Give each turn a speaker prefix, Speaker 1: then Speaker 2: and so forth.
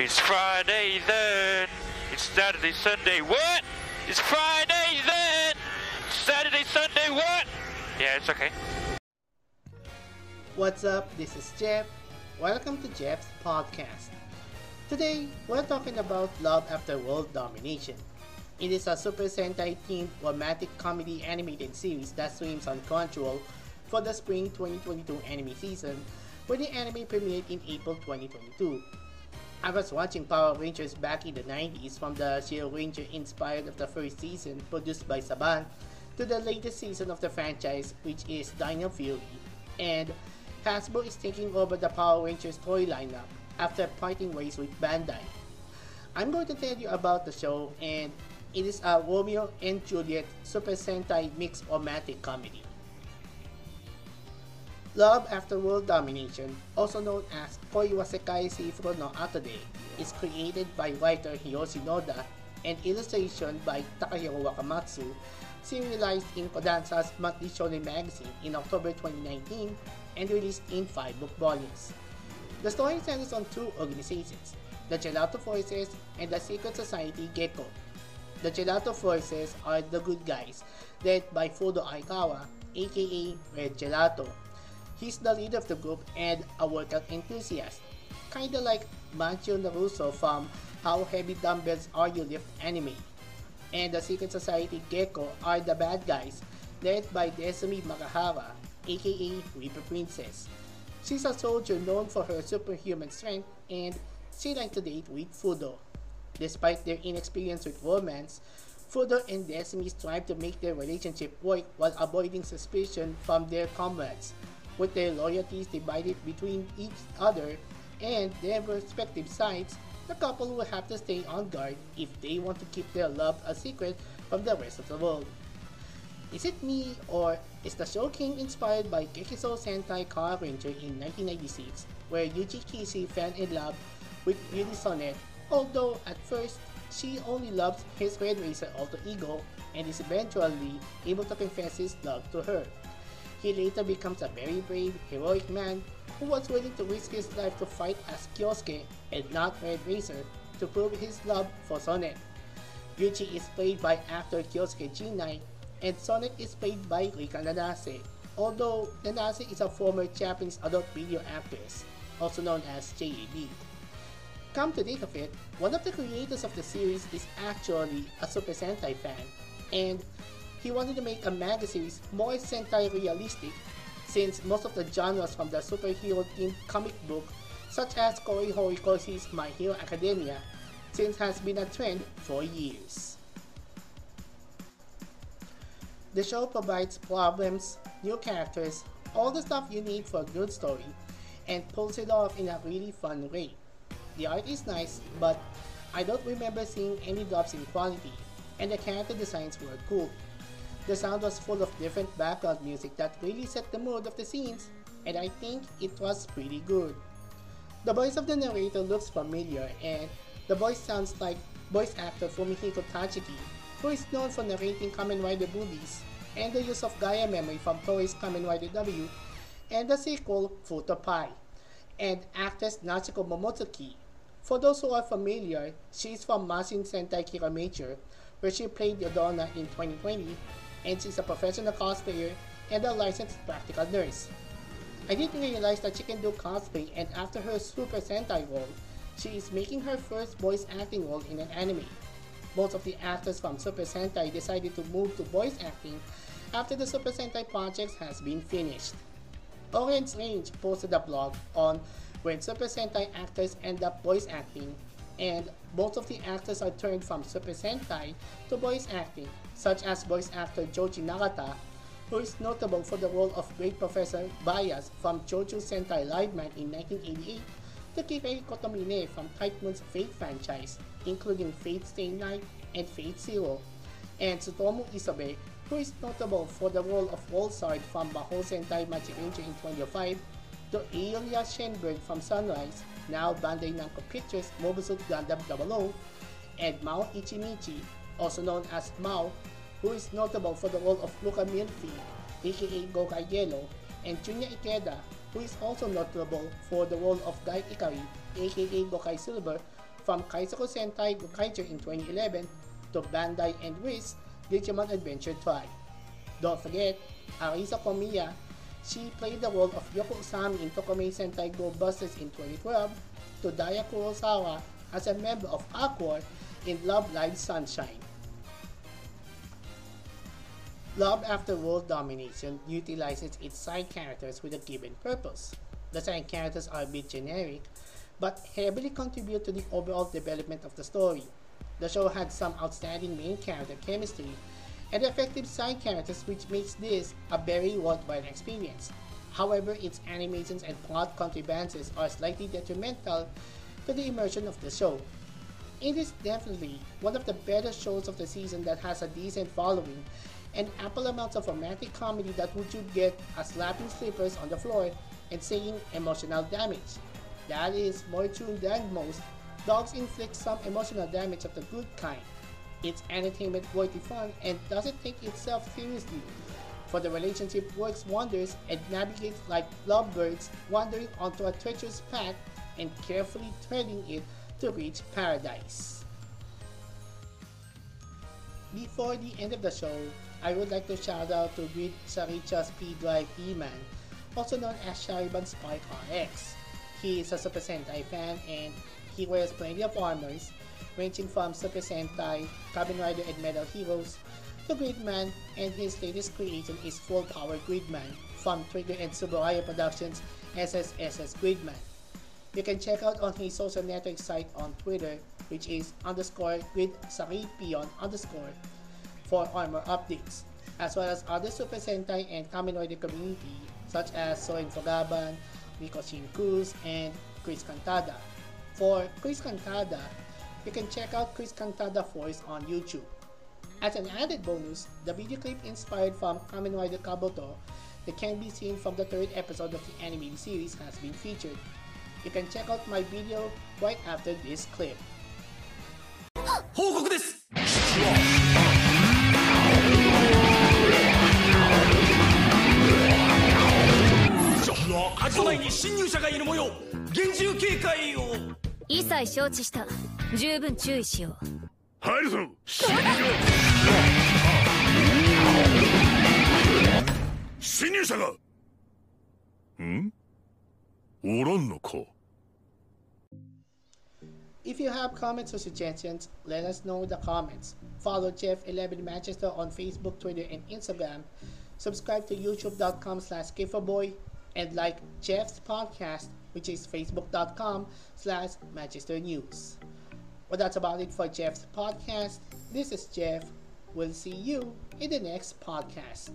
Speaker 1: It's Friday then. It's Saturday, Sunday. What? It's Friday then. Saturday, Sunday. What? Yeah, it's okay.
Speaker 2: What's up? This is Jeff. Welcome to Jeff's podcast. Today, we're talking about Love After World Domination. It is a Super Sentai themed romantic comedy animated series that streams on Crunchyroll for the spring 2022 anime season, where the anime premiered in April 2022. I was watching Power Rangers back in the 90s from the Shield Ranger inspired of the first season produced by Saban to the latest season of the franchise which is Dino Fury and Hasbro is taking over the Power Rangers toy lineup after parting ways with Bandai. I'm going to tell you about the show and it is a Romeo and Juliet Super Sentai mixed romantic comedy. Love After World Domination, also known as Koi wa Seifuro no Atode, is created by writer Hiroshi Noda and illustration by Takahiro Wakamatsu, serialized in Kodansha's monthly shonen magazine in October 2019 and released in 5 book volumes. The story centers on two organizations, the Gelato Forces and the Secret Society Gekko. The Gelato Forces are the good guys, led by Fudo Aikawa, aka Red Gelato, He's the leader of the group and a workout enthusiast, kinda like Machio Naruzo from How Heavy Dumbbells Are You Lift anime. And the Secret Society Gekko are the bad guys, led by Desumi Magahara, aka Reaper Princess. She's a soldier known for her superhuman strength and she likes to date with Fudo. Despite their inexperience with romance, Fudo and Desumi strive to make their relationship work while avoiding suspicion from their comrades with their loyalties divided between each other and their respective sides, the couple will have to stay on guard if they want to keep their love a secret from the rest of the world. Is it me, or is the show king inspired by Gekiso Sentai Carranger in 1996, where Yuji Kishi fell in love with Beauty Sonnet, although at first she only loves his Red Racer alter ego and is eventually able to confess his love to her. He later becomes a very brave, heroic man who was willing to risk his life to fight as Kyosuke and not Red Racer to prove his love for Sonic. Yuji is played by actor Kyosuke Jinnai and Sonic is played by Rika Nanase, although Nanase is a former Japanese adult video actress, also known as JAB. Come to think of it, one of the creators of the series is actually a Super Sentai fan, and he wanted to make a manga series more Sentai realistic since most of the genres from the superhero themed comic book such as Kohei Horikoshi's My Hero Academia since has been a trend for years. The show provides problems, new characters, all the stuff you need for a good story, and pulls it off in a really fun way. The art is nice, but I don't remember seeing any drops in quality, and the character designs were cool. The sound was full of different background music that really set the mood of the scenes, and I think it was pretty good. The voice of the narrator looks familiar, and the voice sounds like voice actor Fumihiko Tachiki, who is known for narrating Kamen Rider Boobies, and the use of Gaia memory from Toei's Kamen Rider W, and the sequel Futo Pai, and actress Natsuko Momotsuki. For those who are familiar, she is from Mashin Sentai Kiramager, where she played Yodonna in 2020 and she's a professional cosplayer and a licensed practical nurse. I didn't realize that she can do cosplay and after her Super Sentai role, she is making her first voice acting role in an anime. Most of the actors from Super Sentai decided to move to voice acting after the Super Sentai project has been finished. Orange Range posted a blog on when Super Sentai actors end up voice acting, and most of the actors are turned from Super Sentai to voice acting such as voice actor Joji Nakata, who is notable for the role of Great Professor Bias from Jojo Sentai Live in 1988, to Kirei Kotomine from Type Fate franchise, including Fate Stay Night and Fate Zero, and Tsutomu Isobe, who is notable for the role of Wolzard from Mahou Sentai Magiranger in 2005, to Aeolia Schenberg from Sunrise, now Bandai Namco Pictures Mobile Suit Gundam 00, and Mao Ichimichi, also known as Mao, who is notable for the role of Luca Milfi, aka Gokai Yellow, and Junya Ikeda, who is also notable for the role of Guy Ikari, aka Gokai Silver, from Kaizoku Sentai Gokaiger in 2011 to Bandai and Wiz Digimon Adventure 5. Don't forget, Arisa Komiya, she played the role of Yoko Usami in Tokumei Sentai Go Busters in 2012 to Dia Kurosawa as a member of Aqours in Love Live Sunshine. Love After World Domination utilizes its side characters with a given purpose. The side characters are a bit generic, but heavily contribute to the overall development of the story. The show had some outstanding main character chemistry and effective side characters which makes this a very worthwhile experience. However, its animations and plot contrivances are slightly detrimental to the immersion of the show. It is definitely one of the better shows of the season that has a decent following and ample amounts of romantic comedy that would you get a slapping slippers on the floor and saying emotional damage. That is more true than most. Dogs inflict some emotional damage of the good kind. It's entertainment worthy fun and doesn't take itself seriously. For the relationship works wonders and navigates like lovebirds wandering onto a treacherous path and carefully treading it to reach paradise. Before the end of the show, I would like to shout out to Grid Saricha Speed Drive E-Man, also known as Shariban Spike RX. He is a Super Sentai fan and he wears plenty of armors, ranging from Super Sentai, Kamen Rider and Metal Heroes, to Gridman, and his latest creation is Full Power Gridman from Trigger and Tsuburaya Productions SSSS Gridman. You can check out on his social network site on Twitter, which is underscore grid saripion underscore for armor updates, as well as other Super Sentai and Kamen Rider community such as Soren Fogaban, Nico Cruz, and Chris Cantada. For Chris Cantada, you can check out Chris Cantada Force on YouTube. As an added bonus, the video clip inspired from Kamen Rider Kabuto that can be seen from the third episode of the animated series has been featured. You can check out my video right after this clip.
Speaker 3: 報告ですアジト内に侵入者がいる模様厳重警戒を
Speaker 4: 一切承知した十分注意しよう
Speaker 5: 入るぞ侵入者がんおらんのか
Speaker 2: If you have comments or suggestions, let us know in the comments. Follow Jeff11 Manchester on Facebook, Twitter, and Instagram. Subscribe to youtube.com slash gifaboy and like Jeff's podcast, which is facebook.com slash Manchester News. Well, that's about it for Jeff's podcast. This is Jeff. We'll see you in the next podcast.